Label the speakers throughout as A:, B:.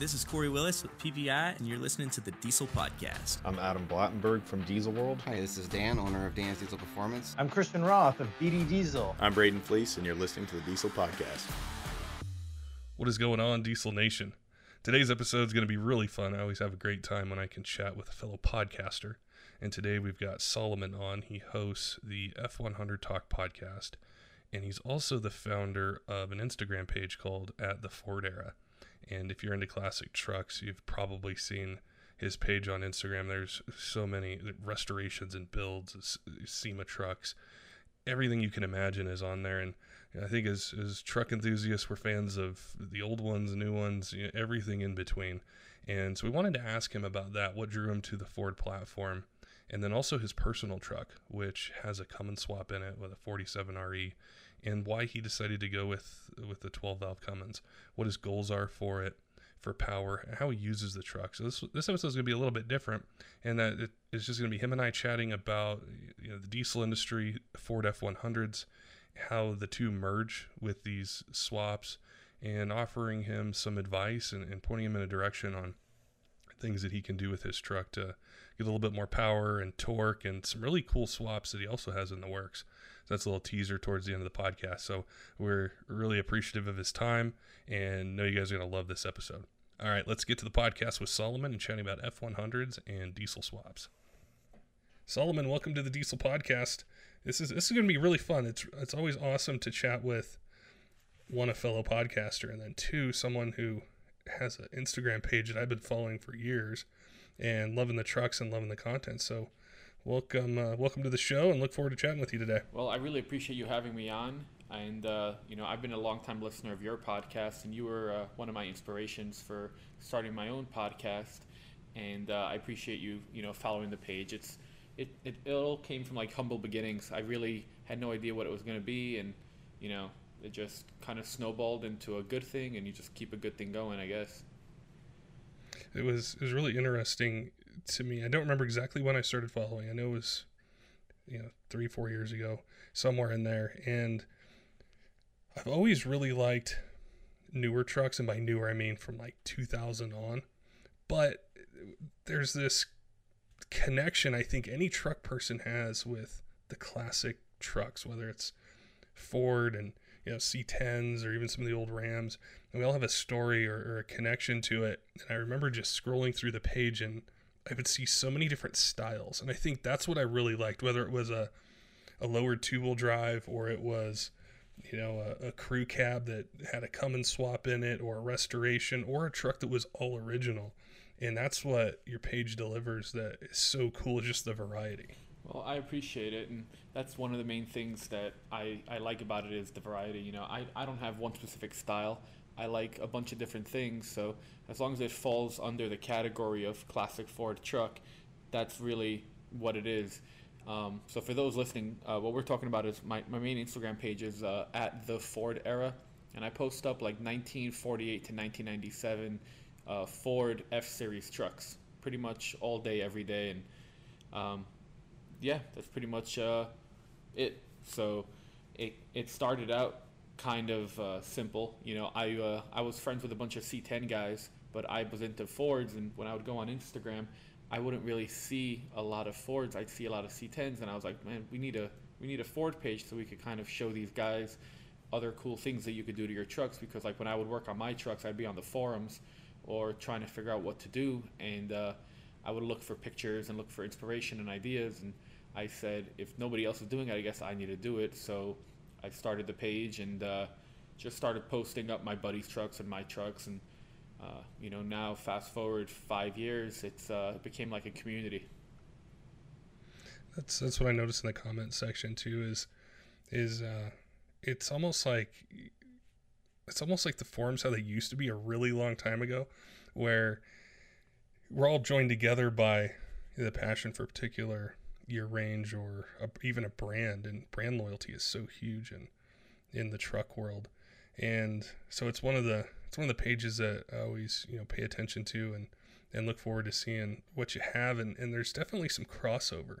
A: This is Corey Willis with PPI, and you're listening to the Diesel Podcast.
B: I'm Adam Blattenberg from Diesel World.
C: Hi, this is Dan, owner of Dan's Diesel Performance.
D: I'm Christian Roth of BD Diesel.
E: I'm Braden Fleece, and you're listening to the Diesel Podcast.
F: What is going on, Diesel Nation? Today's episode is going to be really fun. I always have a great time when I can chat with a fellow podcaster. And today we've got Solomon on. He hosts the F100 Talk podcast, and he's also the founder of an Instagram page called At the Ford Era. And if you're into classic trucks, you've probably seen his page on Instagram. There's so many restorations and builds, SEMA trucks, everything you can imagine is on there. And I think as, as truck enthusiasts, we're fans of the old ones, new ones, you know, everything in between. And so we wanted to ask him about that, what drew him to the Ford platform, and then also his personal truck, which has a Cummins swap in it with a 47 RE, and why he decided to go with with the 12 valve Cummins, what his goals are for it, for power, how he uses the truck. So this this episode is going to be a little bit different, and that it, it's just going to be him and I chatting about you know the diesel industry, Ford F100s how the two merge with these swaps and offering him some advice and, and pointing him in a direction on things that he can do with his truck to get a little bit more power and torque and some really cool swaps that he also has in the works. That's a little teaser towards the end of the podcast. So we're really appreciative of his time and know you guys are going to love this episode. All right, let's get to the podcast with Solomon and chatting about F100s and diesel swaps. Solomon, welcome to the Diesel Podcast. This is this is going to be really fun. It's it's always awesome to chat with one a fellow podcaster and then two someone who has an Instagram page that I've been following for years and loving the trucks and loving the content. So welcome uh, welcome to the show and look forward to chatting with you today.
G: Well, I really appreciate you having me on. And uh, you know, I've been a long time listener of your podcast, and you were uh, one of my inspirations for starting my own podcast. And uh, I appreciate you, you know, following the page. It's it, it, it all came from like humble beginnings. I really had no idea what it was going to be, and you know, it just kind of snowballed into a good thing, and you just keep a good thing going, I guess.
F: It was it was really interesting to me. I don't remember exactly when I started following. I know it was, you know, three four years ago, somewhere in there, and I've always really liked newer trucks, and by newer I mean from like 2000 on. But there's this connection I think any truck person has with the classic trucks, whether it's Ford and you know C10s or even some of the old Rams, and we all have a story or, or, a connection to it. And I remember just scrolling through the page and I would see so many different styles, and I think that's what I really liked. Whether it was a a lowered two wheel drive or it was you know a, a, crew cab that had a Cummins swap in it or a restoration or a truck that was all original. And that's what your page delivers that is so cool just the variety.
G: Well i appreciate it and that's one of the main things that i, I like about it is the variety you know. I, I don't have one specific style i like a bunch of different things so as long as it falls under the category of classic ford truck that's really what it is um, so for those listening uh, what we're talking about is my, my main instagram page is uh, at the ford era and i post up like 1948 to 1997 uh, Ford F Series trucks pretty much all day, every day, and um, yeah, that's pretty much uh, it. So it it started out kind of uh, simple. You know, I uh, I was friends with a bunch of C10 guys, but I was into Fords, and when I would go on Instagram, I wouldn't really see a lot of Fords. I'd see a lot of C10s, and I was like, man, we need a we need a Ford page so we could kind of show these guys other cool things that you could do to your trucks. Because like when I would work on my trucks, I'd be on the forums or trying to figure out what to do. And uh, I would look for pictures and look for inspiration and ideas. And I said, if nobody else is doing it, I guess I need to do it. So I started the page and uh, just started posting up my buddies' trucks and my trucks. And uh, you know, now fast forward five years, it's uh, it became like a community.
F: That's that's what I noticed in the comment section too. Is is uh, it's almost like it's almost like the forums how they used to be a really long time ago, where we're all joined together by the passion for a particular year range or a, even a brand, and brand loyalty is so huge in in the truck world. And so it's one of the it's one of the pages that I always you know pay attention to and and look forward to seeing what you have. And, and there's definitely some crossover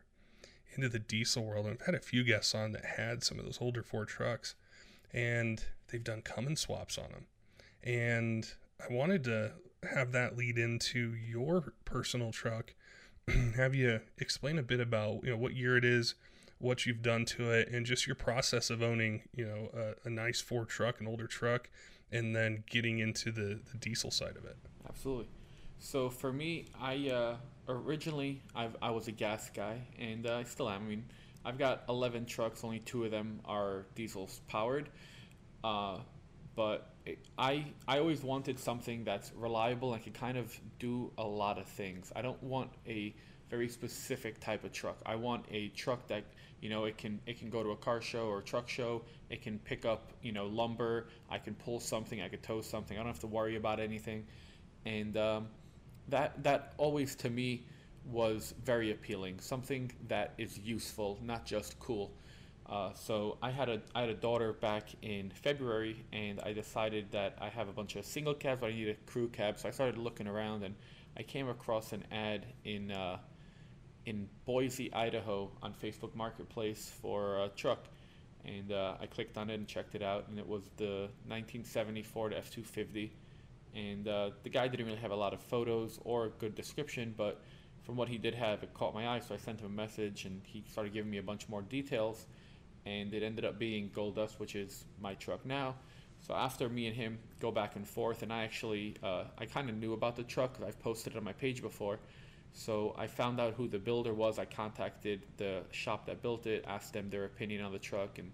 F: into the diesel world. And I've had a few guests on that had some of those older Ford trucks, and they've done Cummins swaps on them. And I wanted to have that lead into your personal truck. have you explain a bit about you know what year it is, what you've done to it, and just your process of owning you know a, a nice Ford truck, an older truck, and then getting into the the diesel side of it.
G: Absolutely. So for me, I uh, originally i I was a gas guy, and uh, I still am. I mean, I've got 11 trucks. Only two of them are diesel powered. Uh, but I I always wanted something that's reliable and can kind of do a lot of things. I don't want a very specific type of truck. I want a truck that you know it can it can go to a car show or a truck show. It can pick up you know lumber. I can pull something. I can tow something. I don't have to worry about anything. And um, that that always to me was very appealing. Something that is useful, not just cool. Uh, so I had a I had a daughter back in February, and I decided that I have a bunch of single cabs, but I need a crew cab. So I started looking around, and I came across an ad in uh, in Boise, Idaho, on Facebook Marketplace for a truck, and uh, I clicked on it and checked it out, and it was the 1970 Ford F250 and uh, the guy didn't really have a lot of photos or a good description, but from what he did have, it caught my eye. So I sent him a message, and he started giving me a bunch more details, and it ended up being Gold Dust, which is my truck now. So after me and him go back and forth, and I actually uh, I kind of knew about the truck because I've posted it on my page before. So I found out who the builder was. I contacted the shop that built it, asked them their opinion on the truck, and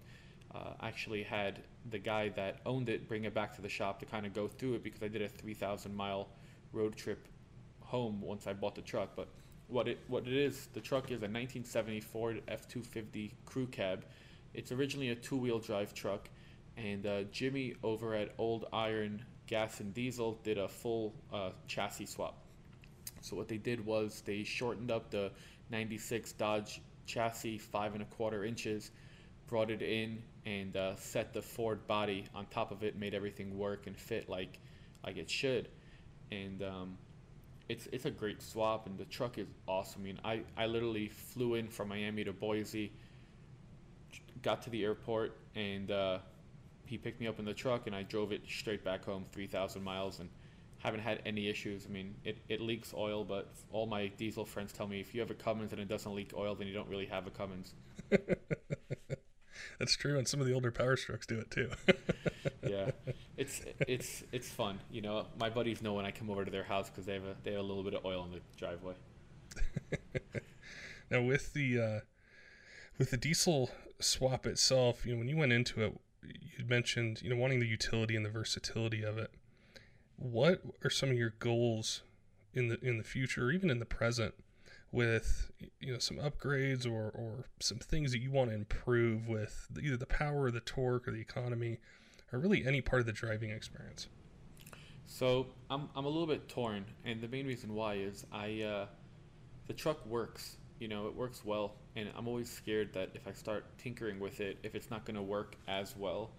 G: uh, actually had the guy that owned it bring it back to the shop to kind of go through it because I did a 3,000 mile road trip home once I bought the truck. But what it what it is, the truck is a 1970 Ford F250 crew cab. It's originally a two-wheel drive truck, and uh, Jimmy over at Old Iron Gas and Diesel did a full uh, chassis swap. So what they did was they shortened up the 96 Dodge chassis five and a quarter inches, brought it in and uh, set the Ford body on top of it, made everything work and fit like like it should. And um, it's it's a great swap, and the truck is awesome. I mean, I, I literally flew in from Miami to Boise, got to the airport, and uh, he picked me up in the truck, and I drove it straight back home, 3,000 miles, and haven't had any issues. I mean, it, it leaks oil, but all my diesel friends tell me if you have a Cummins and it doesn't leak oil, then you don't really have a Cummins.
F: That's true, and some of the older Power Strokes do it too.
G: yeah, it's it's it's fun. You know, my buddies know when I come over to their house because they have a they have a little bit of oil in the driveway.
F: now with the uh, with the diesel swap itself, you know, when you went into it, you mentioned you know wanting the utility and the versatility of it. What are some of your goals in the in the future, or even in the present? with you know some upgrades or or some things that you want to improve with either the power or the torque or the economy or really any part of the driving experience
G: so i'm, I'm a little bit torn and the main reason why is i uh, the truck works you know it works well and i'm always scared that if i start tinkering with it if it's not going to work as well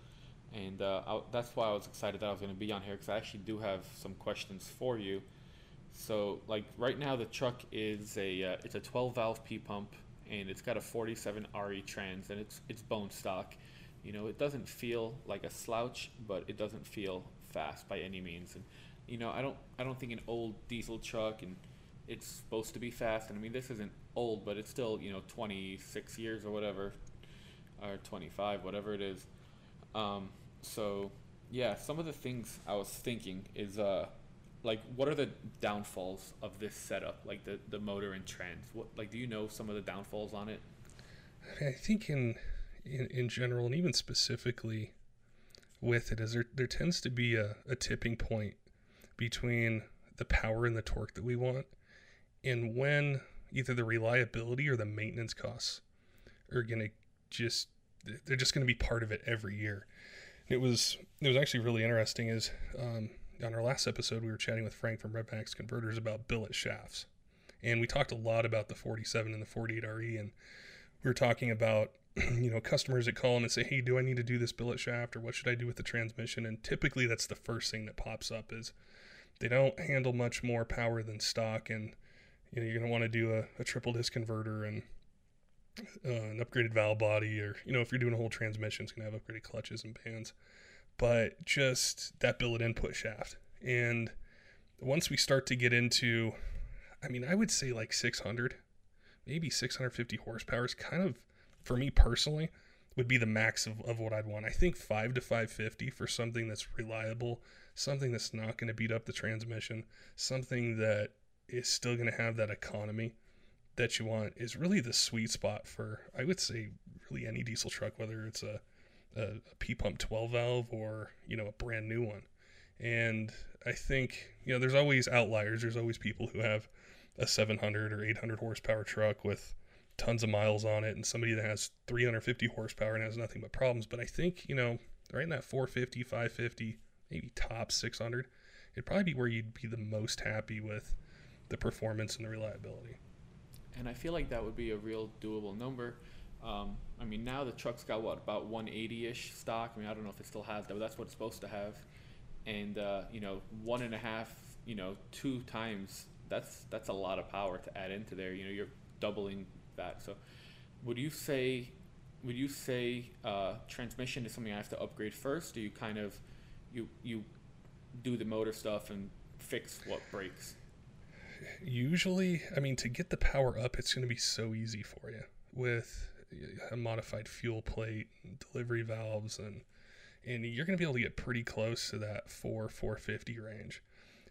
G: and uh, that's why i was excited that i was going to be on here because i actually do have some questions for you so like right now the truck is a uh, it's a 12 valve P pump and it's got a 47 RE trans and it's it's bone stock. You know, it doesn't feel like a slouch, but it doesn't feel fast by any means. And you know, I don't I don't think an old diesel truck and it's supposed to be fast. And I mean, this isn't old, but it's still you know 26 years or whatever, or 25, whatever it is. Um, so yeah, some of the things I was thinking is uh, like what are the downfalls of this setup like the the motor and trans what like do you know some of the downfalls on it
F: i think in in, in general and even specifically with it is there there tends to be a, a tipping point between the power and the torque that we want and when either the reliability or the maintenance costs are going to just they're just going to be part of it every year it was it was actually really interesting is um, on our last episode, we were chatting with Frank from RevMax Converters about billet shafts. And we talked a lot about the 47 and the 48RE. And we were talking about, you know, customers that call them and say, hey, do I need to do this billet shaft or what should I do with the transmission? And typically that's the first thing that pops up is they don't handle much more power than stock. And, you know, you're going to want to do a, a triple disc converter and uh, an upgraded valve body, or you know, if you're doing a whole transmission, it's gonna have upgraded clutches and bands. But just that billet input shaft, and once we start to get into, I mean, I would say like 600, maybe 650 horsepower is kind of, for me personally, would be the max of, of what I'd want. I think 5 to 550 for something that's reliable, something that's not going to beat up the transmission, something that is still going to have that economy that you want is really the sweet spot for I would say really any diesel truck, whether it's a a, a P pump 12 valve or you know a brand new one. And I think you know there's always outliers. There's always people who have a 700 or 800 horsepower truck with tons of miles on it, and somebody that has 350 horsepower and has nothing but problems. But I think you know right in that 450, 550, maybe top 600, it'd probably be where you'd be the most happy with the performance and the reliability
G: and I feel like that would be a real doable number. Um, I mean, now the truck's got what about 180-ish stock. I mean, I don't know if it still has that, but that's what it's supposed to have. And uh, you know, one and a half, you know, two times. That's that's a lot of power to add into there. You know, you're doubling that. So, would you say, would you say uh, transmission is something I have to upgrade first? Do you kind of, you you do the motor stuff and fix what breaks?
F: Usually, I mean, to get the power up, it's going to be so easy for you with a modified fuel plate, delivery valves, and and you're going to be able to get pretty close to that 4 450 range.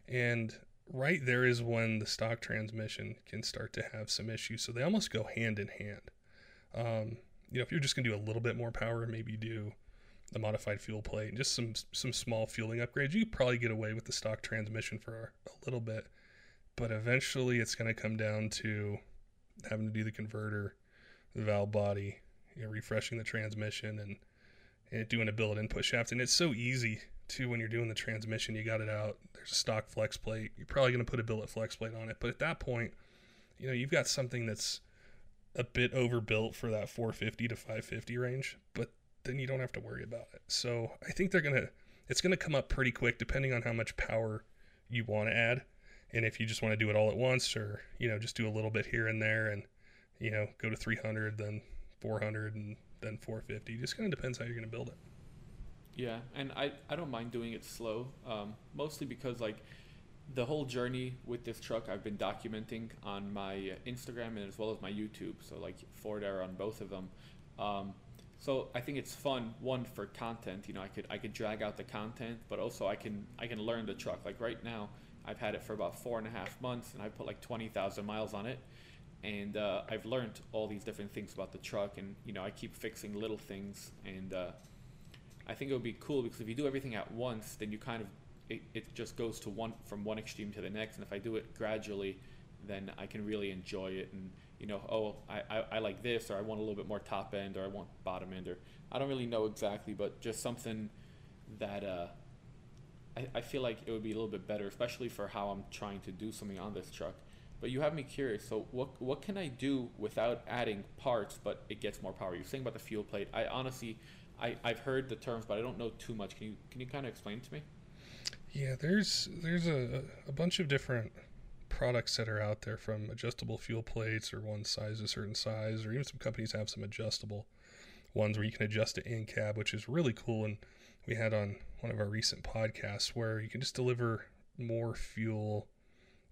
F: And right there is when the stock transmission can start to have some issues. So they almost go hand in hand. Um, you know, if you're just going to do a little bit more power, maybe do the modified fuel plate and just some some small fueling upgrades, you could probably get away with the stock transmission for a little bit but eventually it's going to come down to having to do the converter, the valve body, you know, refreshing the transmission, and, and doing a billet input shaft. And it's so easy too when you're doing the transmission. You got it out. There's a stock flex plate. You're probably going to put a billet flex plate on it, but at that point, you know, you've got something that's a bit overbuilt for that 450 to 550 range, but then you don't have to worry about it. So I think they're gonna, it's gonna come up pretty quick depending on how much power you want to add and if you just want to do it all at once or you know just do a little bit here and there and you know go to 300 then 400 and then 450 just kind of depends how you're going to build it.
G: Yeah and i i don't mind doing it slow um, mostly because like the whole journey with this truck i've been documenting on my instagram and as well as my youtube so like Ford Era on both of them. Um, so I think it's fun one for content you know I could I could drag out the content but also I can I can learn the truck. Like right now I've had it for about four and a half months, and I put like twenty thousand miles on it, and uh, I've learned all these different things about the truck, and you know I keep fixing little things, and uh, I think it would be cool because if you do everything at once, then you kind of it, it just goes to one from one extreme to the next, and if I do it gradually, then I can really enjoy it, and you know, oh, I, I, I like this, or I want a little bit more top end, or I want bottom end, or I don't really know exactly, but just something that uh, I, I feel like it would be a little bit better, especially for how I'm trying to do something on this truck. But you have me curious. So what what can I do without adding parts, but it gets more power? You're saying about the fuel plate. I honestly, I I've heard the terms, but I don't know too much. Can you can you kind of explain to me?
F: Yeah, there's there's a, a bunch of different products that are out there from adjustable fuel plates or one size a certain size, or even some companies have some adjustable ones where you can adjust it in cab, which is really cool and we had on one of our recent podcasts where you can just deliver more fuel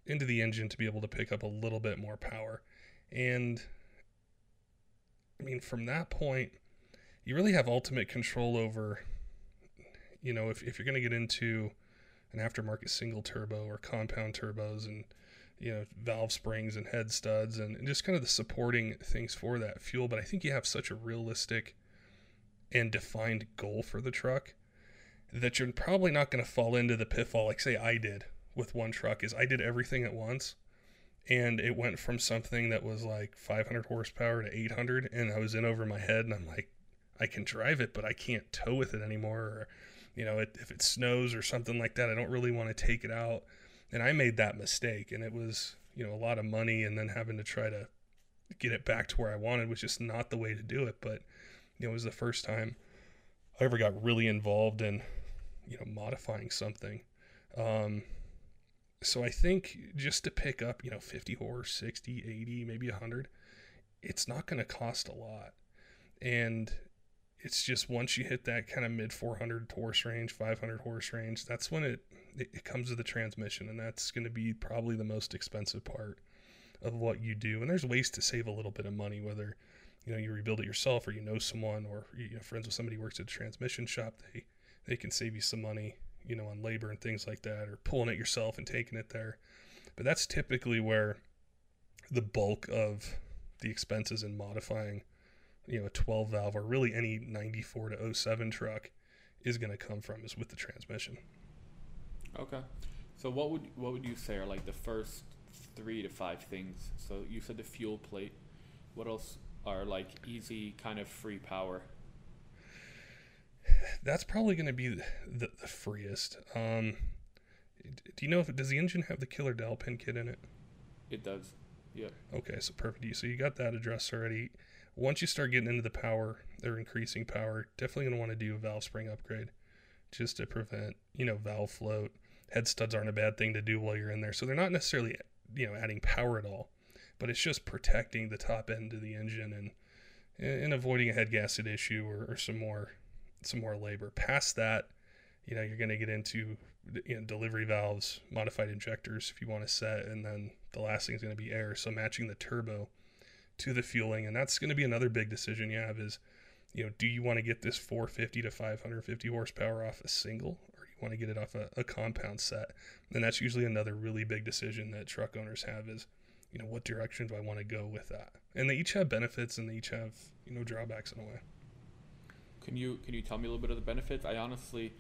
F: into the engine to be able to pick up a little bit more power. And I mean, from that point, you really have ultimate control over, you know, if, if you're going to get into an aftermarket single turbo or compound turbos and, you know, valve springs and head studs and, and just kind of the supporting things for that fuel. But I think you have such a realistic and defined goal for the truck that you're probably not going to fall into the pitfall like say I did with one truck is I did everything at once and it went from something that was like 500 horsepower to 800 and I was in over my head and I'm like I can drive it but I can't tow with it anymore or you know, it, if it snows or something like that, I don't really want to take it out. And I made that mistake, and it was, you know, a lot of money, and then having to try to get it back to where I wanted was just not the way to do it. But, you know, it was the first time I ever got really involved in, you know, modifying something. Um, so I think just to pick up, you know, 50 horse, 60, 80, maybe 100, it's not going to cost a lot. And it's just once you hit that kind of mid 400 horse range, 500 horse range, that's when it, it, comes to the transmission. And that's going to be probably the most expensive part of what you do. And there's ways to save a little bit of money, whether, you know, you rebuild it yourself or you know someone or you know, friends with somebody who works at a transmission shop, they, they can save you some money, you know, on labor and things like that, or pulling it yourself and taking it there. But that's typically where the bulk of the expenses in modifying you know a 12 valve or really any 94 to 07 truck is going to come from is with the transmission.
G: Okay. So what would what would you say are like the first three to five things? So you said the fuel plate. What else are like easy kind of free power?
F: That's probably going to be the, the freest. Um, do you know if does the engine have the killer dowel pin kit in it?
G: It does. Yeah.
F: Okay, so perfect. So you got that address already once you start getting into the power or increasing power, definitely going to want to do a valve spring upgrade just to prevent, you know, valve float. Head studs aren't a bad thing to do while you're in there. So they're not necessarily, you know, adding power at all, but it's just protecting the top end of the engine and and avoiding a head gasket issue or, or some more some more labor. Past that, you know, you're going to get into you know, delivery valves, modified injectors if you want to set, and then the last thing is going to be air. So matching the turbo to the fueling, and that's going to be another big decision you have is, you know, do you want to get this 450 to 550 horsepower off a single, or you want to get it off a, a compound set? And that's usually another really big decision that truck owners have is, you know, what direction do I want to go with that? And they each have benefits and they each have, you know, drawbacks in a way.
G: Can you can you tell me a little bit of the benefits? I honestly,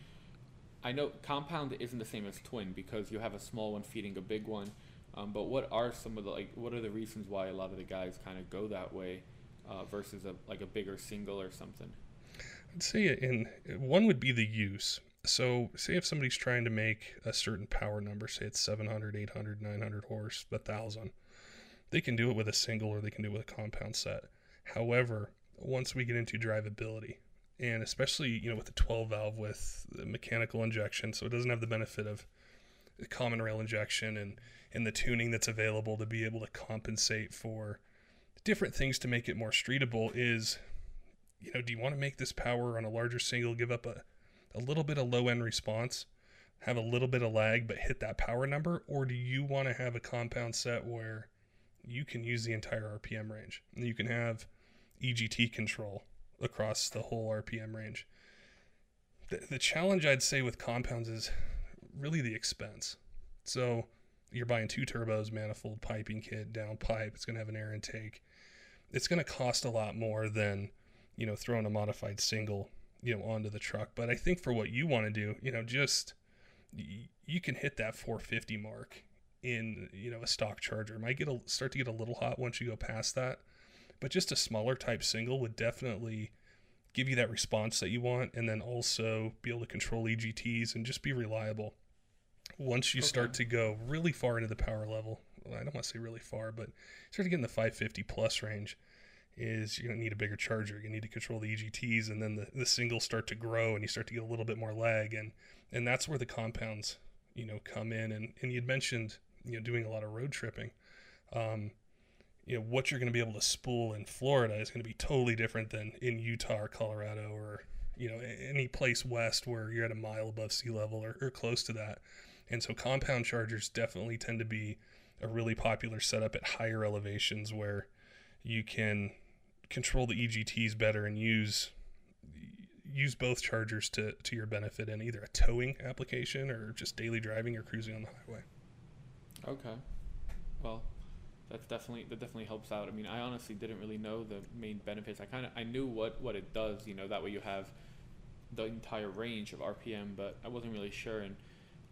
G: I know compound isn't the same as twin because you have a small one feeding a big one um, but what are some of the like? What are the reasons why a lot of the guys kind of go that way uh, versus a like a bigger single or something?
F: I'd say in one would be the use. So, say if somebody's trying to make a certain power number, say it's 700, 800, 900 horse, 1000, they can do it with a single or they can do it with a compound set. However, once we get into drivability, and especially you know with the 12 valve with mechanical injection, so it doesn't have the benefit of common rail injection and and the tuning that's available to be able to compensate for different things to make it more streetable is you know do you want to make this power on a larger single give up a, a little bit of low end response have a little bit of lag but hit that power number? Or do you want to have a compound set where you can use the entire rpm range and you can have egt control across the whole rpm range the, the challenge i'd say with compounds is really the expense so you're buying two turbos, manifold piping kit, downpipe. It's going to have an air intake. It's going to cost a lot more than, you know, throwing a modified single, you know, onto the truck. But I think for what you want to do, you know, just you can hit that 450 mark in, you know, a stock charger. It might get a, start to get a little hot once you go past that, but just a smaller type single would definitely give you that response that you want, and then also be able to control EGTs and just be reliable once you okay. start to go really far into the power level, well, I don't want to say really far, but start to get in the 550 plus range, is you're going to need a bigger charger. You need to control the EGTs, and then the, the singles start to grow, and you start to get a little bit more lag, and and that's where the compounds, you know, come in. And and you'd mentioned you know doing a lot of road tripping. Um, you know what you're going to be able to spool in Florida is going to be totally different than in Utah or Colorado or you know any place west where you're at a mile above sea level or, or close to that. And so compound chargers definitely tend to be a really popular setup at higher elevations where you can control the EGTs better and use use both chargers to, to your benefit in either a towing application or just daily driving or cruising on the highway.
G: Okay. Well, that's definitely that definitely helps out. I mean, I honestly didn't really know the main benefits. I kind of I knew what what it does, you know, that way you have the entire range of RPM, but I wasn't really sure and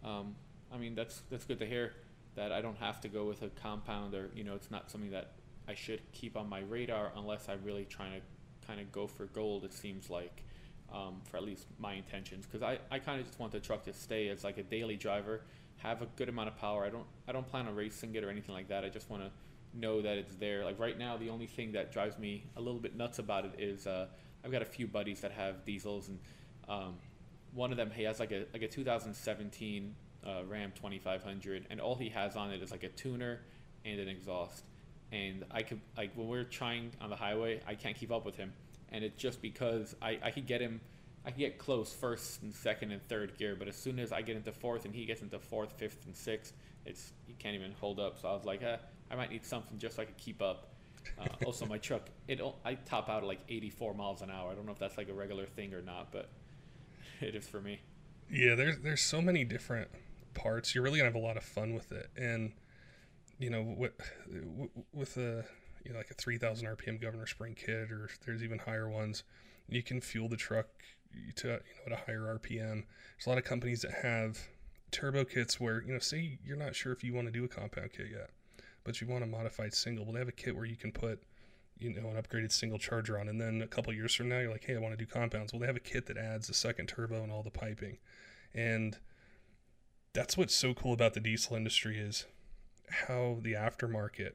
G: um, I mean, that's that's good to hear that I don't have to go with a compound or you know it's not something that I should keep on my radar unless I'm really trying to kind of go for gold. It seems like, um, for at least my intentions because I, I kind of just want the truck to stay as like a daily driver, have a good amount of power. I don't I don't plan on racing it or anything like that. I just want to know that it's there. Like right now, the only thing that drives me a little bit nuts about it is uh, I've got a few buddies that have diesels, and um, one of them he has like a like a 2017 uh, Ram 2500, and all he has on it is like a tuner and an exhaust. And I could like when we're trying on the highway, I can't keep up with him, and it's just because I I could get him. I can get close first and second and third gear, but as soon as I get into fourth and he gets into fourth, fifth, and sixth, it's you can't even hold up. So I was like, eh, I might need something just so I could keep up. Uh, also, my truck, it I top out at like 84 miles an hour. I don't know if that's like a regular thing or not, but it is for me.
F: Yeah, there's there's so many different parts. You're really gonna have a lot of fun with it, and you know, with with a you know like a 3,000 RPM Governor Spring kit, or there's even higher ones. You can fuel the truck to you know at a higher RPM. There's a lot of companies that have turbo kits where you know say you're not sure if you want to do a compound kit yet but you want a modified single. Well, they have a kit where you can put, you know, an upgraded single charger on, and then a couple years from now, you're like, hey, I want to do compounds. Well, they have a kit that adds a second turbo and all the piping, and that's what's so cool about the diesel industry is how the aftermarket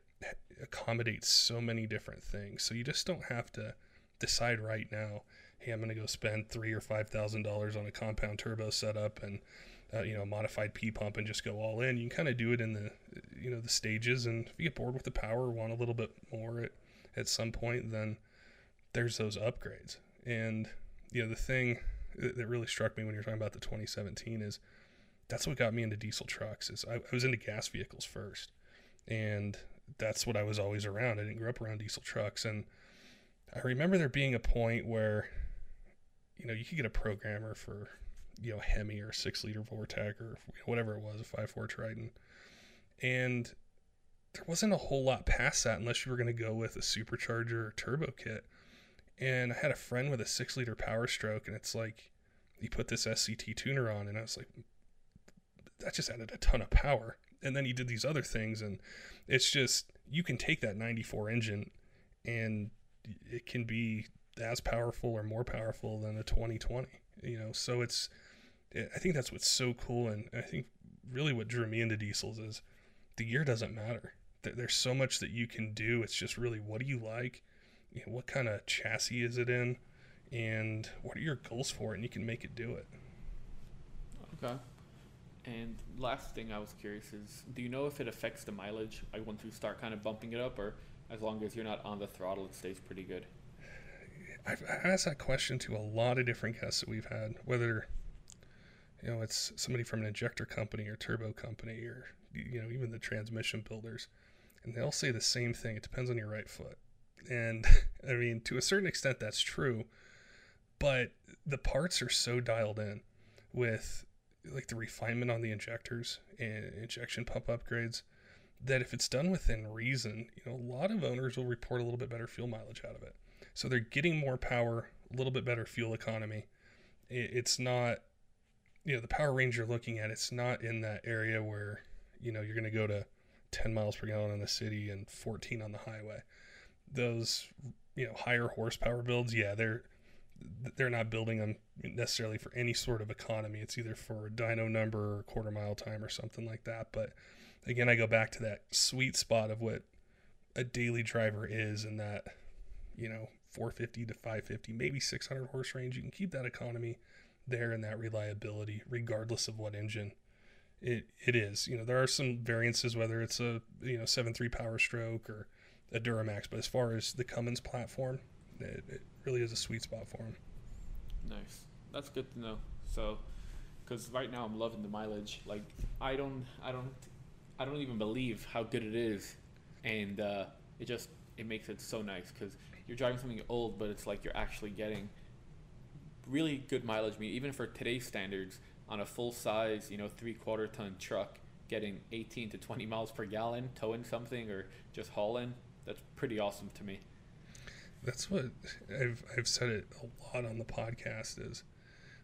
F: accommodates so many different things. So you just don't have to decide right now, hey, I'm going to go spend three or five thousand dollars on a compound turbo setup and uh, you know, modified P pump and just go all in. You can kind of do it in the, you know, the stages. And if you get bored with the power, want a little bit more at, at some point, then there's those upgrades. And, you know, the thing that really struck me when you're talking about the 2017 is that's what got me into diesel trucks is I, I was into gas vehicles first. And that's what I was always around. I didn't grow up around diesel trucks. And I remember there being a point where, you know, you could get a programmer for you know Hemi or six liter Vortec or whatever it was, a five four Triton, and there wasn't a whole lot past that unless you were going to go with a supercharger or turbo kit. And I had a friend with a six liter Power Stroke, and it's like he put this SCT tuner on, and I was like, that just added a ton of power. And then he did these other things, and it's just you can take that 94 engine, and it can be as powerful or more powerful than a 2020. You know, so it's I think that's what's so cool, and I think really what drew me into diesels is the gear doesn't matter. There's so much that you can do. It's just really what do you like, you know, what kind of chassis is it in, and what are your goals for it, and you can make it do it.
G: Okay. And last thing I was curious is, do you know if it affects the mileage? Like once you start kind of bumping it up, or as long as you're not on the throttle, it stays pretty good.
F: I've asked that question to a lot of different guests that we've had, whether you know it's somebody from an injector company or turbo company or you know even the transmission builders and they all say the same thing. It depends on your right foot. And i mean to a certain extent that's true but the parts are so dialed in with like the refinement on the injectors and injection pump upgrades that if it's done within reason you know a lot of owners will report a little bit better fuel mileage out of it. So they're getting more power a little bit better fuel economy. It's not you know the power range you're looking at it's not in that area where you know you're going to go to 10 miles per gallon in the city and 14 on the highway. Those you know higher horsepower builds yeah they're they're not building them necessarily for any sort of economy. It's either for a dyno number or quarter mile time or something like that. But again i go back to that sweet spot of what a daily driver is and that you know 450 to 550 maybe 600 horse range. You can keep that economy there and that reliability, regardless of what engine it, it is. You know, there are some variances, whether it's a you know seven three Power Stroke or a Duramax, but as far as the Cummins platform, it, it really is a sweet spot for them.
G: Nice, that's good to know. So, because right now I'm loving the mileage. Like I don't, I don't, I don't even believe how good it is, and uh, it just it makes it so nice because you're driving something old, but it's like you're actually getting really good mileage. Mean, even for today's standards, on a full size, you know, three quarter ton truck, getting 18 to 20 miles per gallon, towing something or just hauling, that's pretty awesome to me.
F: That's what I've I've said it a lot on the podcast is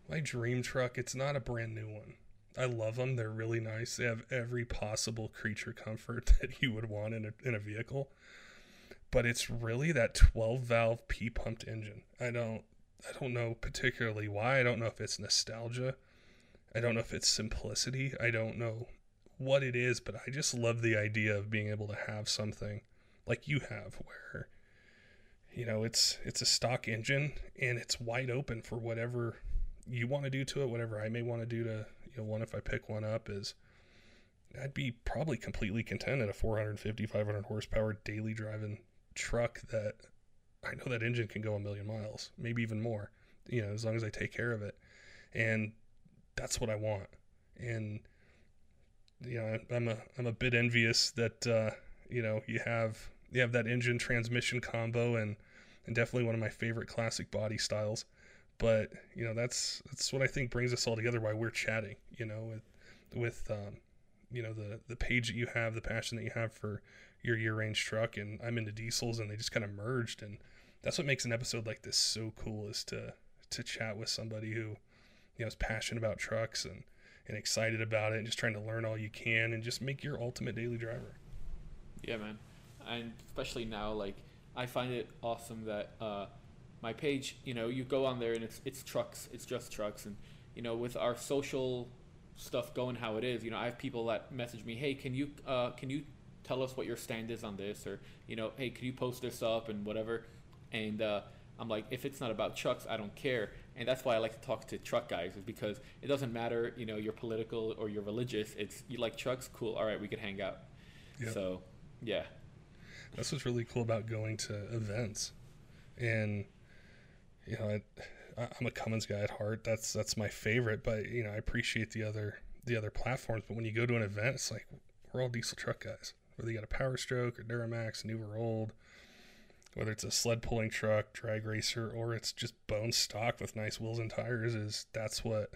F: my dream truck. It's not a brand new one. I love them. They're really nice. They have every possible creature comfort that you would want in a in a vehicle. But it's really that 12 valve P pumped engine. I don't I don't know particularly why. I don't know if it's nostalgia. I don't know if it's simplicity. I don't know what it is, but I just love the idea of being able to have something like you have where you know it's it's a stock engine and it's wide open for whatever you want to do to it whatever i may want to do to you know one if i pick one up is i'd be probably completely content at a 450 500 horsepower daily driving truck that i know that engine can go a million miles maybe even more you know as long as i take care of it and that's what i want and you know i'm a i'm a bit envious that uh you know you have you have that engine transmission combo and and definitely one of my favorite classic body styles. But you know that's that's what I think brings us all together. Why we're chatting, you know, with with um, you know the the page that you have, the passion that you have for your year range truck, and I'm into diesels, and they just kind of merged, and that's what makes an episode like this so cool is to to chat with somebody who you know is passionate about trucks and and excited about it, and just trying to learn all you can, and just make your ultimate daily driver.
G: Yeah, man. And especially now, like I find it awesome that uh, my page, you know, you go on there and it's it's trucks, it's just trucks, and you know, with our social stuff going how it is, you know, I have people that message me, hey, can you uh, can you tell us what your stand is on this, or you know, hey, can you post this up? and whatever, and uh, I'm like, if it's not about trucks, I don't care. And that's why I like to talk to truck guys, is because it doesn't matter, you know, you're political or you're religious. It's you like trucks, cool. All right, we could hang out. Yep. So, yeah,
F: that's what's really cool about going to events. And you know, I, I'm a Cummins guy at heart. That's that's my favorite. But you know, I appreciate the other the other platforms. But when you go to an event, it's like we're all diesel truck guys. Whether you got a Power Stroke or Duramax, new or old, whether it's a sled pulling truck, drag racer, or it's just bone stock with nice wheels and tires, is that's what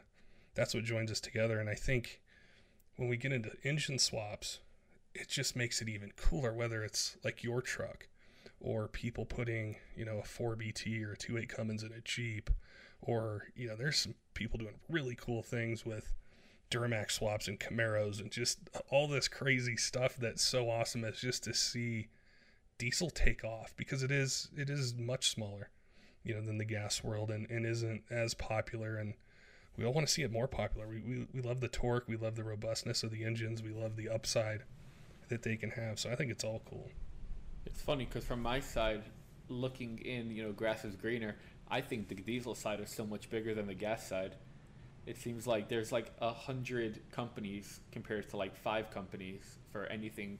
F: that's what joins us together. And I think when we get into engine swaps, it just makes it even cooler whether it's like your truck or people putting you know a 4bt or a 2.8 cummins in a jeep or you know there's some people doing really cool things with duramax swaps and camaros and just all this crazy stuff that's so awesome it's just to see diesel take off because it is it is much smaller you know than the gas world and, and isn't as popular and we all want to see it more popular we, we, we love the torque we love the robustness of the engines we love the upside that they can have. So I think it's all cool.
G: It's funny because from my side, looking in, you know, grass is greener. I think the diesel side is so much bigger than the gas side. It seems like there's like a hundred companies compared to like five companies for anything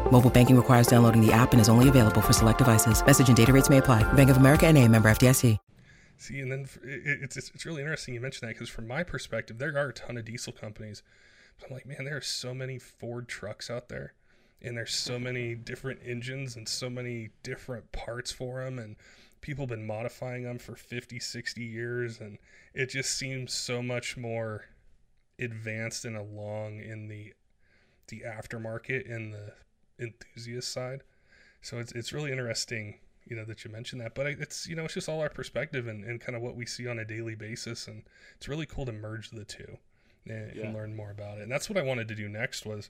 H: Mobile banking requires downloading the app and is only available for select devices. Message and data rates may apply. Bank of America and a member FDIC.
F: See, and then it's, it's really interesting you mentioned that because from my perspective, there are a ton of diesel companies. But I'm like, man, there are so many Ford trucks out there and there's so mm-hmm. many different engines and so many different parts for them and people have been modifying them for 50 60 years and it just seems so much more advanced and along in the the aftermarket and the enthusiast side. So it's, it's really interesting you know that you mentioned that but it's you know it's just all our perspective and, and kind of what we see on a daily basis and it's really cool to merge the two and, yeah. and learn more about it. And that's what i wanted to do next was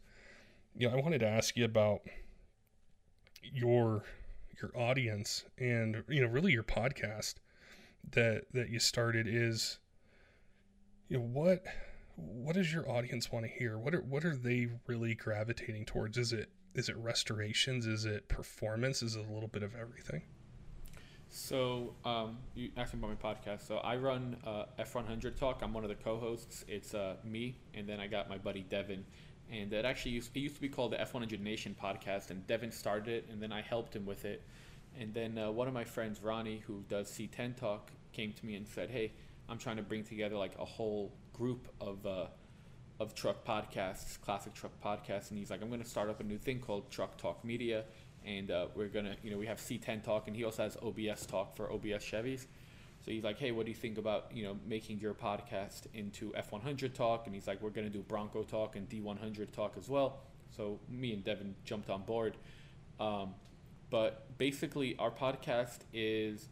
F: you know, I wanted to ask you about your your audience and you know really your podcast that that you started is you know what what does your audience want to hear? What are what are they really gravitating towards? Is it is it restorations? Is it performance? Is it a little bit of everything?
G: So um, you asked me about my podcast. So i run uh, f100 talk. I'm one of the co-hosts. It's uh, me and then i got my buddy devin. And it actually used, it used to be called the F100 Nation podcast, and Devin started it, and then I helped him with it. And then uh, one of my friends, Ronnie, who does C10 Talk, came to me and said, "Hey, I'm trying to bring together like a whole group of uh, of truck podcasts, classic truck podcasts." And he's like, "I'm going to start up a new thing called Truck Talk Media, and uh, we're gonna, you know, we have C10 Talk, and he also has OBS Talk for OBS Chevys." So he's like, hey, what do you think about you know making your podcast into F100 talk? And he's like, we're gonna do Bronco talk and D100 talk as well. So me and Devin jumped on board. Um, but basically, our podcast is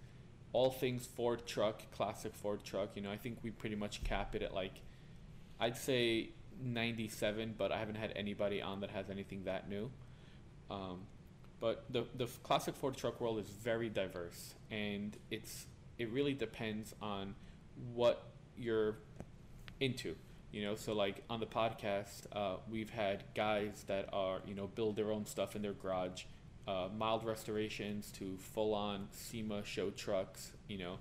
G: all things Ford truck, classic Ford truck. You know, I think we pretty much cap it at like, I'd say 97, but I haven't had anybody on that has anything that new. Um, but the the classic Ford truck world is very diverse, and it's it really depends on what you're into. You know, so like on the podcast, uh, we've had guys that are you know build their own stuff in their garage, uh, mild restorations to full on SEMA show trucks. You know,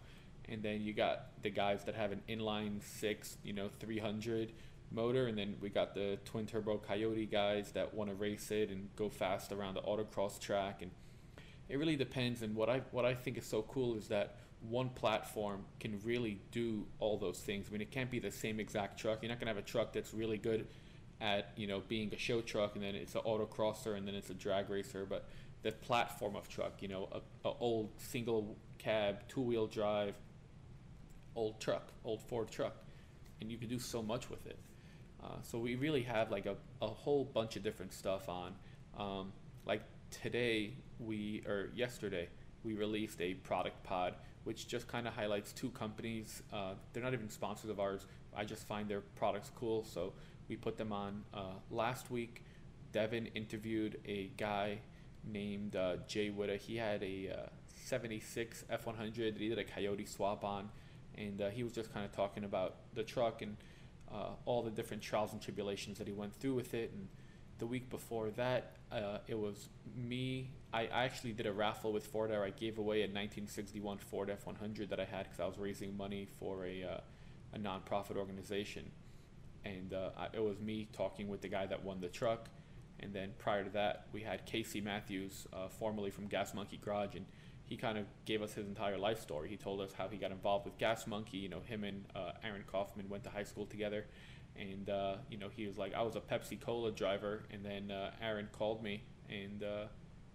G: and then you got the guys that have an inline six, you know, 300 motor, and then we got the twin turbo Coyote guys that want to race it and go fast around the autocross track, and it really depends. And what I what I think is so cool is that one platform can really do all those things. I mean, it can't be the same exact truck. You're not gonna have a truck that's really good at you know being a show truck, and then it's an autocrosser, and then it's a drag racer, but the platform of truck, you know, a, a old single cab, two wheel drive, old truck, old Ford truck, and you can do so much with it. Uh, so we really have like a, a whole bunch of different stuff on. Um, like today, we or yesterday, we released a product pod, which just kind of highlights two companies. Uh, they're not even sponsors of ours. I just find their products cool, so we put them on. Uh, last week, Devin interviewed a guy named uh, Jay Witta. He had a uh, 76 F100 that he did a Coyote swap on, and uh, he was just kind of talking about the truck and uh, all the different trials and tribulations that he went through with it. And the week before that, uh, it was me. I, actually did a raffle with Ford. I gave away a 1961 Ford F100 that I had because I was raising money for a, uh, a nonprofit organization. And uh, it was me talking with the guy that won the truck. And then prior to that, we had Casey Matthews, uh, formerly from Gas Monkey Garage, and he kind of gave us his entire life story. He told us how he got involved with Gas Monkey. You know, him and uh, Aaron Kaufman went to high school together, and uh, you know he was like, I was a Pepsi Cola driver, and then uh, Aaron called me, and uh,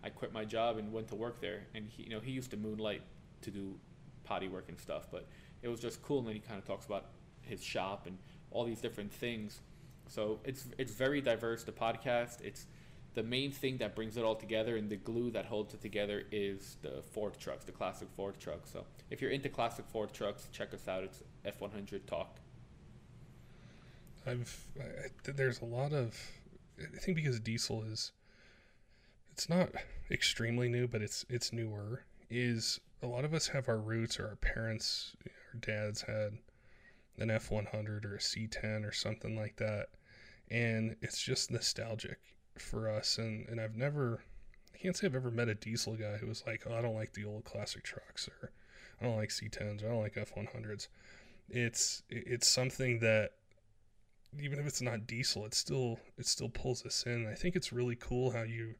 G: I quit my job and went to work there. And he, you know, he used to moonlight to do potty work and stuff, but it was just cool. And then he kind of talks about his shop and all these different things. So it's it's very diverse. The podcast, it's the main thing that brings it all together and the glue that holds it together is the Ford trucks, the classic Ford trucks. So if you're into classic Ford trucks, check us out. It's F100 Talk.
F: I've I, there's a lot of I think because diesel is it's not extremely new, but it's it's newer. Is a lot of us have our roots or our parents, our dads had an F100 or a C10 or something like that, and it's just nostalgic for us and and I've never I can't say I've ever met a diesel guy who was like, "Oh, I don't like the old classic trucks or I don't like C10s or I don't like F100s." It's it's something that even if it's not diesel, it still it still pulls us in. I think it's really cool how you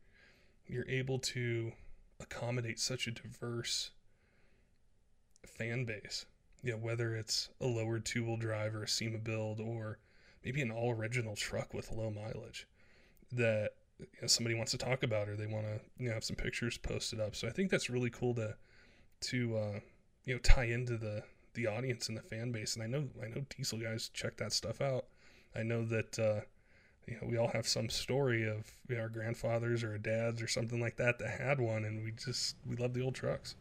F: you're able to accommodate such a diverse fan base. Know, whether it's a lowered two-wheel drive or a SEMA build or maybe an all original truck with low mileage that you know, somebody wants to talk about or they want to you know have some pictures posted up. So I think that's really cool to to uh, you know tie into the the audience and the fan base. And I know I know Diesel guys check that stuff out. I know that uh, you know we all have some story of you know, our grandfathers or our dads or something like that that had one, and we just we love the old trucks.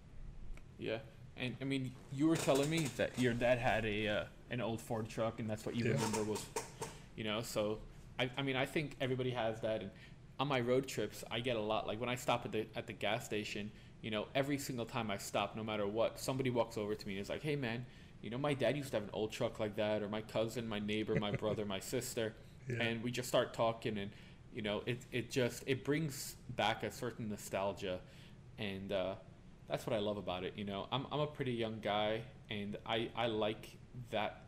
G: Yeah, and I mean you were telling me that your dad had a uh, an old Ford truck, and that's what you yeah. remember was, you know, so I, I mean, I think everybody has that. And on my road trips, I get a lot. Like when I stop at the at the gas station, you know, every single time I stop, no matter what, somebody walks over to me and is like, "Hey, man, you know, my dad used to have an old truck like that, or my cousin, my neighbor, my brother, my sister," yeah. and we just start talking, and you know, it it just it brings back a certain nostalgia, and uh, that's what I love about it. You know, I'm I'm a pretty young guy, and I I like that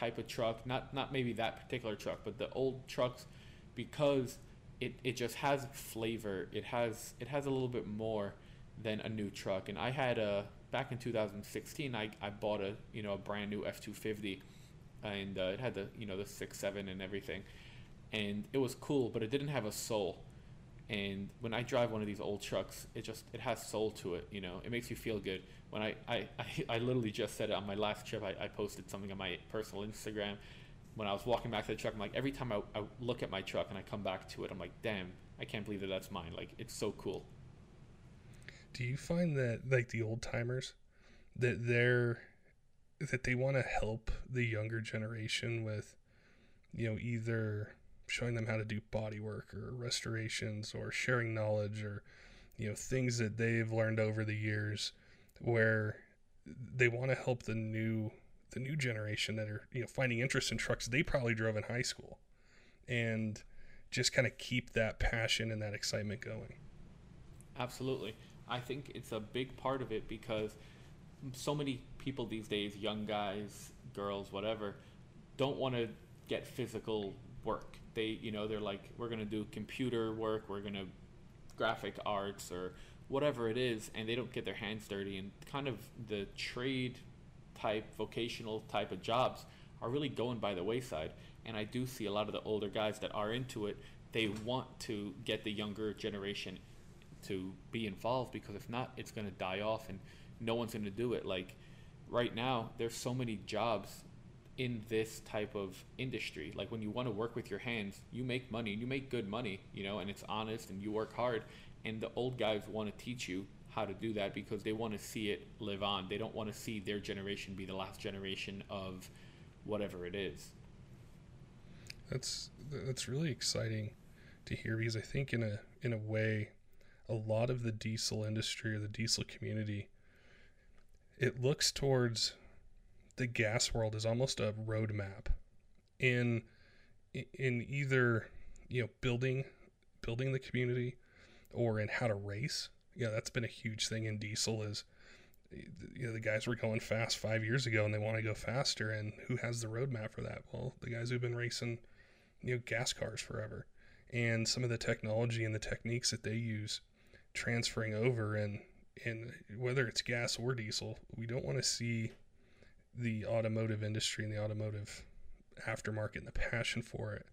G: type of truck, not not maybe that particular truck, but the old trucks, because it, it just has flavor. It has it has a little bit more than a new truck. And I had a back in 2016, I, I bought a you know a brand new F250, and uh, it had the you know the six seven and everything, and it was cool, but it didn't have a soul. And when I drive one of these old trucks, it just it has soul to it. You know, it makes you feel good. When I I, I, I literally just said it on my last trip, I, I posted something on my personal Instagram. When I was walking back to the truck, I'm like, every time I, I look at my truck and I come back to it, I'm like, damn, I can't believe that that's mine. Like, it's so cool.
F: Do you find that like the old timers that they're that they want to help the younger generation with you know either showing them how to do body work or restorations or sharing knowledge or you know things that they've learned over the years where they want to help the new the new generation that are you know finding interest in trucks they probably drove in high school and just kind of keep that passion and that excitement going
G: absolutely I think it's a big part of it because so many people these days, young guys, girls, whatever, don't want to get physical work. They, you know, they're like, we're going to do computer work, we're going to graphic arts or whatever it is, and they don't get their hands dirty. And kind of the trade type, vocational type of jobs are really going by the wayside. And I do see a lot of the older guys that are into it, they want to get the younger generation to be involved because if not, it's going to die off and no one's going to do it. Like right now, there's so many jobs in this type of industry. Like when you want to work with your hands, you make money you make good money, you know, and it's honest and you work hard. And the old guys want to teach you how to do that because they want to see it live on. They don't want to see their generation be the last generation of whatever it is.
F: That's that's really exciting to hear because I think in a in a way a lot of the diesel industry or the diesel community it looks towards the gas world as almost a roadmap in in either you know building building the community or in how to race. Yeah that's been a huge thing in diesel is you know the guys were going fast five years ago and they want to go faster and who has the roadmap for that? Well the guys who've been racing you know gas cars forever. And some of the technology and the techniques that they use transferring over and and whether it's gas or diesel, we don't want to see the automotive industry and the automotive aftermarket and the passion for it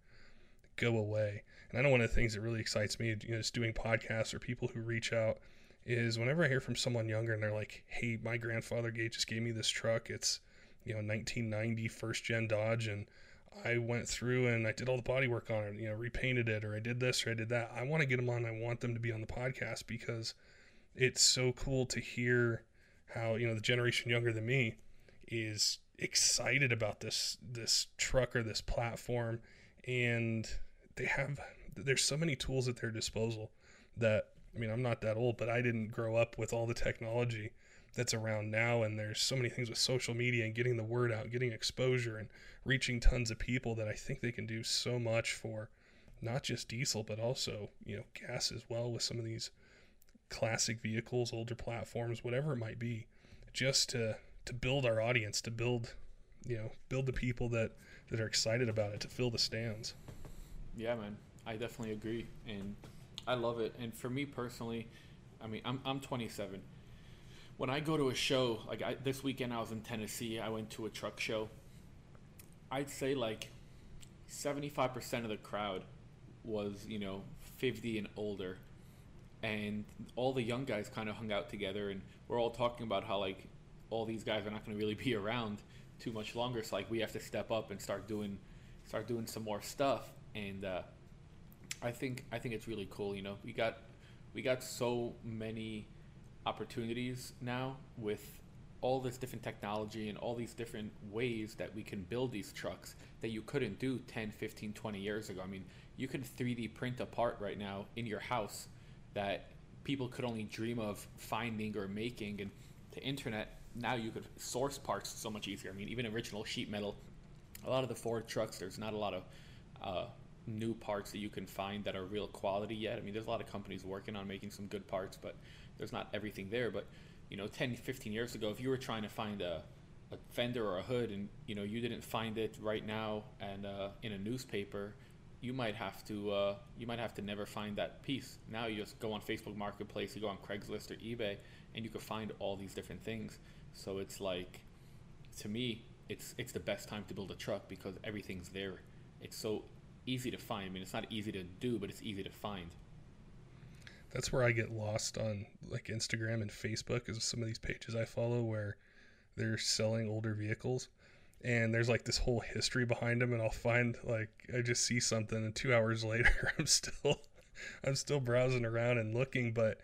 F: go away. And I know one of the things that really excites me, you know, just doing podcasts or people who reach out is whenever I hear from someone younger and they're like, "Hey, my grandfather gave, just gave me this truck. It's you know 1990 first gen Dodge, and I went through and I did all the body work on it, you know, repainted it, or I did this or I did that. I want to get them on. I want them to be on the podcast because it's so cool to hear how you know the generation younger than me is excited about this this truck or this platform, and they have there's so many tools at their disposal that I mean I'm not that old, but I didn't grow up with all the technology that's around now. And there's so many things with social media and getting the word out getting exposure and reaching tons of people that i think they can do so much for not just diesel but also you know gas as well with some of these classic vehicles older platforms whatever it might be just to to build our audience to build you know build the people that that are excited about it to fill the stands
G: yeah man i definitely agree and i love it and for me personally i mean i'm, I'm 27 when I go to a show, like I, this weekend I was in Tennessee, I went to a truck show. I'd say like 75% of the crowd was, you know, 50 and older. And all the young guys kind of hung out together and we're all talking about how like all these guys are not going to really be around too much longer. So like we have to step up and start doing start doing some more stuff. And uh, I think I think it's really cool, you know. We got we got so many opportunities now with all this different technology and all these different ways that we can build these trucks that you couldn't do 10, 15, 20 years ago. I mean, you can 3D print a part right now in your house that people could only dream of finding or making. And the internet, now you could source parts so much easier. I mean, even original sheet metal, a lot of the Ford trucks, there's not a lot of uh, new parts that you can find that are real quality yet. I mean, there's a lot of companies working on making some good parts, but there's not everything there. But you know, 10, 15 years ago, if you were trying to find a, a fender or a hood and you know you didn't find it right now and uh, in a newspaper, you might have to uh, you might have to never find that piece. Now you just go on Facebook Marketplace, you go on Craigslist or eBay, and you can find all these different things. So it's like, to me, it's it's the best time to build a truck because everything's there. It's so easy to find. I mean, it's not easy to do, but it's easy to find.
F: that's where I get lost on like Instagram and Facebook is some of these pages I follow where they're selling older vehicles and there's like this whole history behind them and I'll find like I just see something and 2 hours later I'm still I'm still browsing around and looking but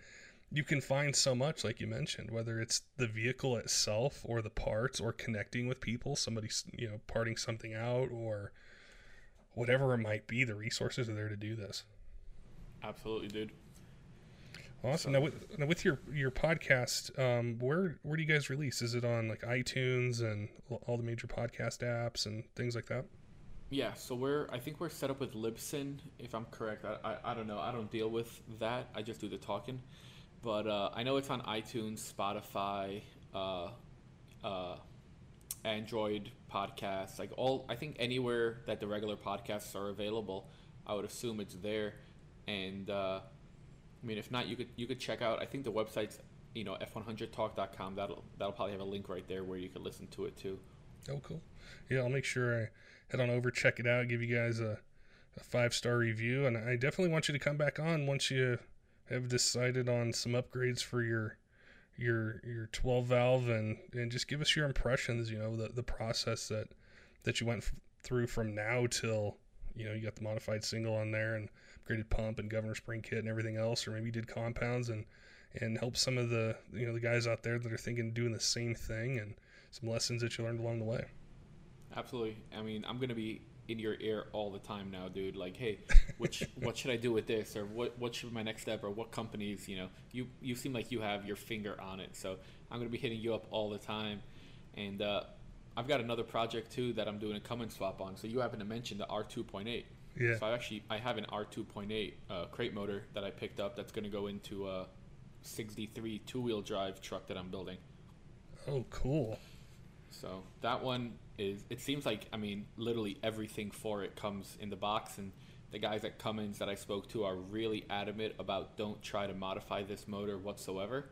F: you can find so much like you mentioned whether it's the vehicle itself or the parts or connecting with people somebody you know parting something out or whatever it might be the resources are there to do this
G: absolutely dude
F: Awesome. Now with, now with your your podcast, um, where where do you guys release? Is it on like iTunes and all the major podcast apps and things like that?
G: Yeah, so we're I think we're set up with Libsyn, if I'm correct. I, I, I don't know. I don't deal with that. I just do the talking. But uh, I know it's on iTunes, Spotify, uh, uh, Android podcasts, like all. I think anywhere that the regular podcasts are available, I would assume it's there. And uh, I mean, if not, you could you could check out. I think the website's you know f100talk.com. That'll that'll probably have a link right there where you could listen to it too.
F: Oh, cool. Yeah, I'll make sure I head on over, check it out, give you guys a, a five star review, and I definitely want you to come back on once you have decided on some upgrades for your your your 12 valve and and just give us your impressions. You know the the process that that you went f- through from now till you know you got the modified single on there and upgraded pump and governor spring kit and everything else, or maybe you did compounds and and help some of the you know the guys out there that are thinking doing the same thing and some lessons that you learned along the way.
G: Absolutely. I mean, I'm gonna be in your ear all the time now, dude. Like, hey, which what should I do with this, or what what should be my next step, or what companies? You know, you you seem like you have your finger on it, so I'm gonna be hitting you up all the time, and uh, I've got another project too that I'm doing a Cummins swap on. So you happen to mention the R2.8.
F: Yeah.
G: So I actually I have an R2.8 uh, crate motor that I picked up that's going to go into a 63 two-wheel drive truck that I'm building.
F: Oh, cool.
G: So that one is. It seems like I mean, literally everything for it comes in the box, and the guys at Cummins that I spoke to are really adamant about don't try to modify this motor whatsoever.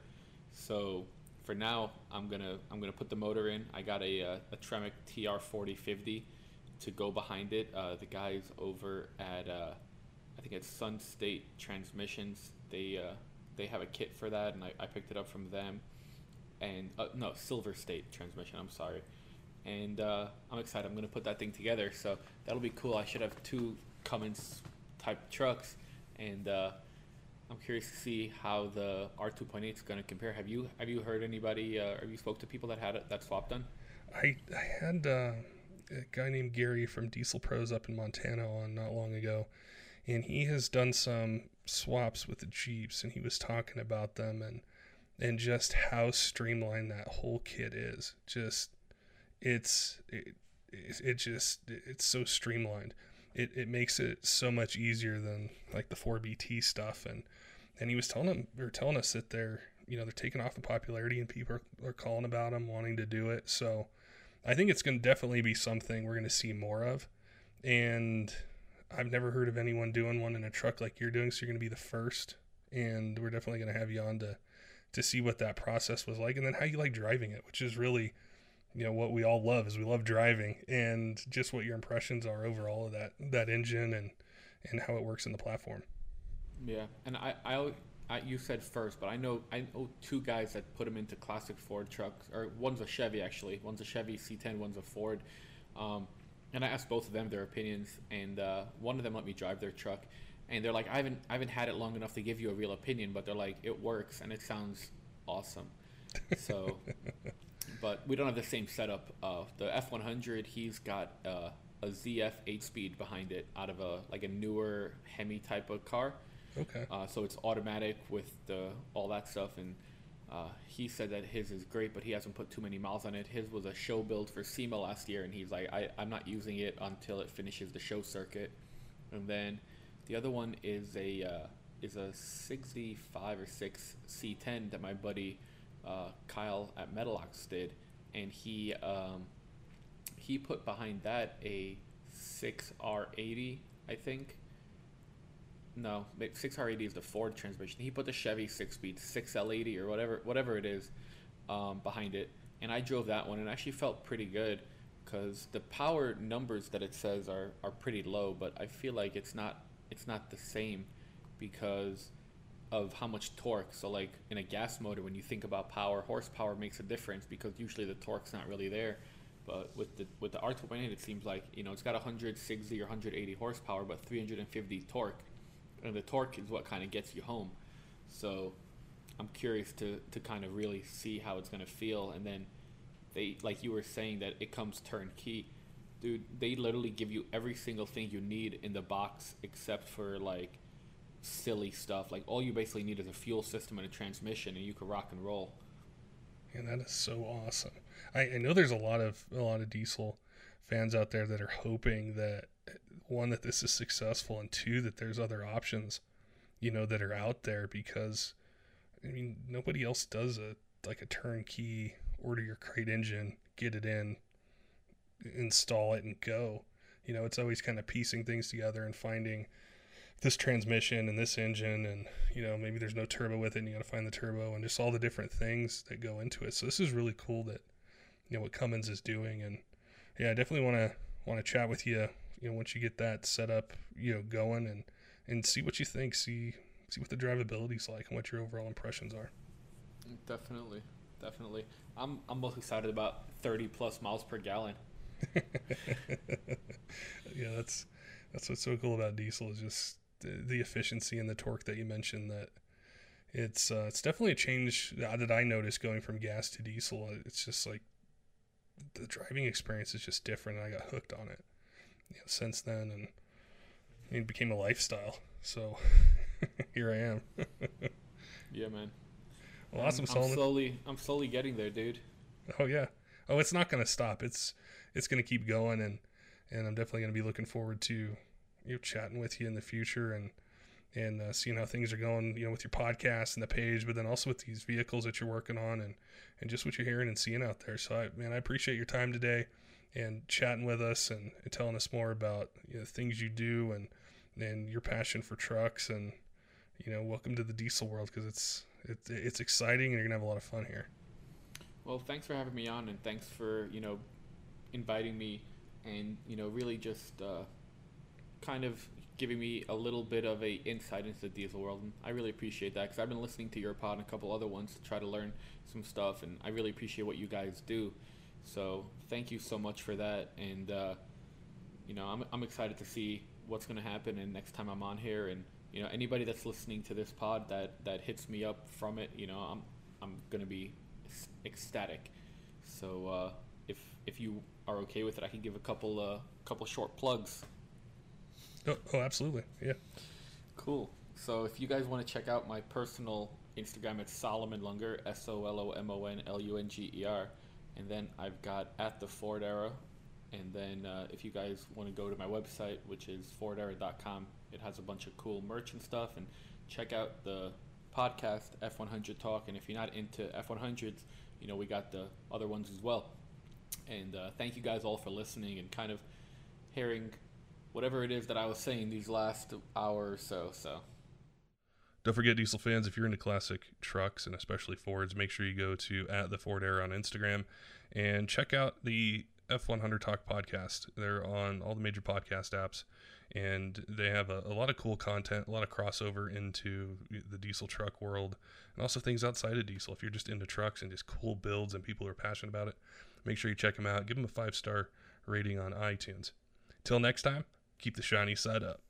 G: So for now, I'm gonna I'm gonna put the motor in. I got a uh, a Tremec TR4050 to go behind it. Uh, the guys over at uh, I think it's Sun State Transmissions. They uh, they have a kit for that, and I, I picked it up from them. And uh, no, Silver State Transmission. I'm sorry. And uh, I'm excited. I'm gonna put that thing together. So that'll be cool. I should have two Cummins type trucks, and uh, I'm curious to see how the R2.8 is going to compare. Have you have you heard anybody? Uh, have you spoke to people that had it, that swap done?
F: I I had uh, a guy named Gary from Diesel Pros up in Montana on not long ago, and he has done some swaps with the Jeeps, and he was talking about them and and just how streamlined that whole kit is. Just it's it, it just it's so streamlined. It, it makes it so much easier than like the 4BT stuff and and he was telling him or telling us that they're you know they're taking off in popularity and people are, are calling about them wanting to do it so I think it's going to definitely be something we're going to see more of. And I've never heard of anyone doing one in a truck like you're doing, so you're going to be the first. And we're definitely going to have you on to to see what that process was like, and then how you like driving it, which is really, you know, what we all love is we love driving, and just what your impressions are overall of that that engine and and how it works in the platform.
G: Yeah, and I I I, you said first, but I know I know two guys that put them into classic Ford trucks, or one's a Chevy actually, one's a Chevy C10, one's a Ford. Um, and I asked both of them their opinions, and uh, one of them let me drive their truck, and they're like, I haven't I haven't had it long enough to give you a real opinion, but they're like, it works and it sounds awesome. So, but we don't have the same setup. Uh, the F100, he's got uh, a ZF 8-speed behind it, out of a like a newer Hemi type of car
F: Okay.
G: Uh, so it's automatic with the all that stuff, and uh, he said that his is great, but he hasn't put too many miles on it. His was a show build for SEMA last year, and he's like, I, I'm not using it until it finishes the show circuit. And then the other one is a uh, is a 65 or 6 C10 that my buddy uh, Kyle at Metalox did, and he um, he put behind that a 6R80, I think, no, 6R80 is the Ford transmission. He put the Chevy six-speed 6L80 or whatever whatever it is um, behind it, and I drove that one and actually felt pretty good because the power numbers that it says are, are pretty low, but I feel like it's not it's not the same because of how much torque. So like in a gas motor, when you think about power, horsepower makes a difference because usually the torque's not really there. But with the with the R2.8, it seems like you know it's got 160 or 180 horsepower, but 350 torque, and the torque is what kind of gets you home. So I'm curious to to kind of really see how it's gonna feel, and then they like you were saying that it comes turnkey. Dude, they literally give you every single thing you need in the box except for like silly stuff. Like all you basically need is a fuel system and a transmission, and you can rock and roll.
F: And that is so awesome. I, I know there's a lot of a lot of diesel fans out there that are hoping that one that this is successful and two that there's other options, you know, that are out there because I mean nobody else does a like a turnkey order your crate engine, get it in, install it and go. You know, it's always kind of piecing things together and finding this transmission and this engine and you know maybe there's no turbo with it and you got to find the turbo and just all the different things that go into it. So this is really cool that you know what cummins is doing. And yeah i definitely want to want to chat with you you know once you get that set up you know going and and see what you think see see what the drivability's like and what your overall impressions are.
G: Definitely definitely. I'm i'm most excited about 30 plus miles per gallon.
F: Yeah that's that's what's so cool about diesel is just the, efficiency and the torque that you mentioned that it's uh, it's definitely a change that I noticed going from gas to diesel. It's just like the driving experience is just different, and I got hooked on it you know, since then, and it became a lifestyle. So here I am.
G: yeah, man.
F: Well, awesome,
G: I'm, I'm slowly, I'm slowly getting there, dude.
F: Oh yeah. Oh, it's not gonna stop. It's it's gonna keep going, and and I'm definitely gonna be looking forward to you know, chatting with you in the future and and uh, seeing how things are going, you know, with your podcast and the page, but then also with these vehicles that you're working on and and just what you're hearing and seeing out there. So, I, man, I appreciate your time today and chatting with us and, and telling us more about you know, things you do and and your passion for trucks and you know, welcome to the diesel world because it's it's it's exciting and you're gonna have a lot of fun here.
G: Well, thanks for having me on and thanks for you know inviting me and you know really just. Uh, kind of giving me a little bit of a insight into the diesel world and i really appreciate that because i've been listening to your pod and a couple other ones to try to learn some stuff and i really appreciate what you guys do. So thank you so much for that and uh, you know I'm, I'm excited to see what's going to happen and next time i'm on here and you know anybody that's listening to this pod that that hits me up from it you know i'm i'm going to be ecstatic. So uh, if if you are okay with it i can give a couple uh couple short plugs
F: Oh, oh, absolutely. Yeah.
G: Cool. So if you guys want to check out my personal Instagram, it's Solomon Lunger, S O L O M O N L U N G E R. And then I've got at the Ford Era. And then uh, if you guys want to go to my website, which is fordera.com, it has a bunch of cool merch and stuff. And check out the podcast, F100 Talk. And if you're not into F100s, you know, we got the other ones as well. And uh, thank you guys all for listening and kind of hearing whatever it is that I was saying these last hour or so. So.
F: Don't forget, diesel fans, if you're into classic trucks and especially Fords, make sure you go to at the Ford Era on Instagram and check out the F100 Talk podcast. They're on all the major podcast apps, and they have a, a, lot of cool content, a lot of crossover into the diesel truck world, and also things outside of diesel. If you're just into trucks and just cool builds and people who are passionate about it, make sure you check them out. Give them a five star rating on iTunes. Till next time, keep the shiny side up.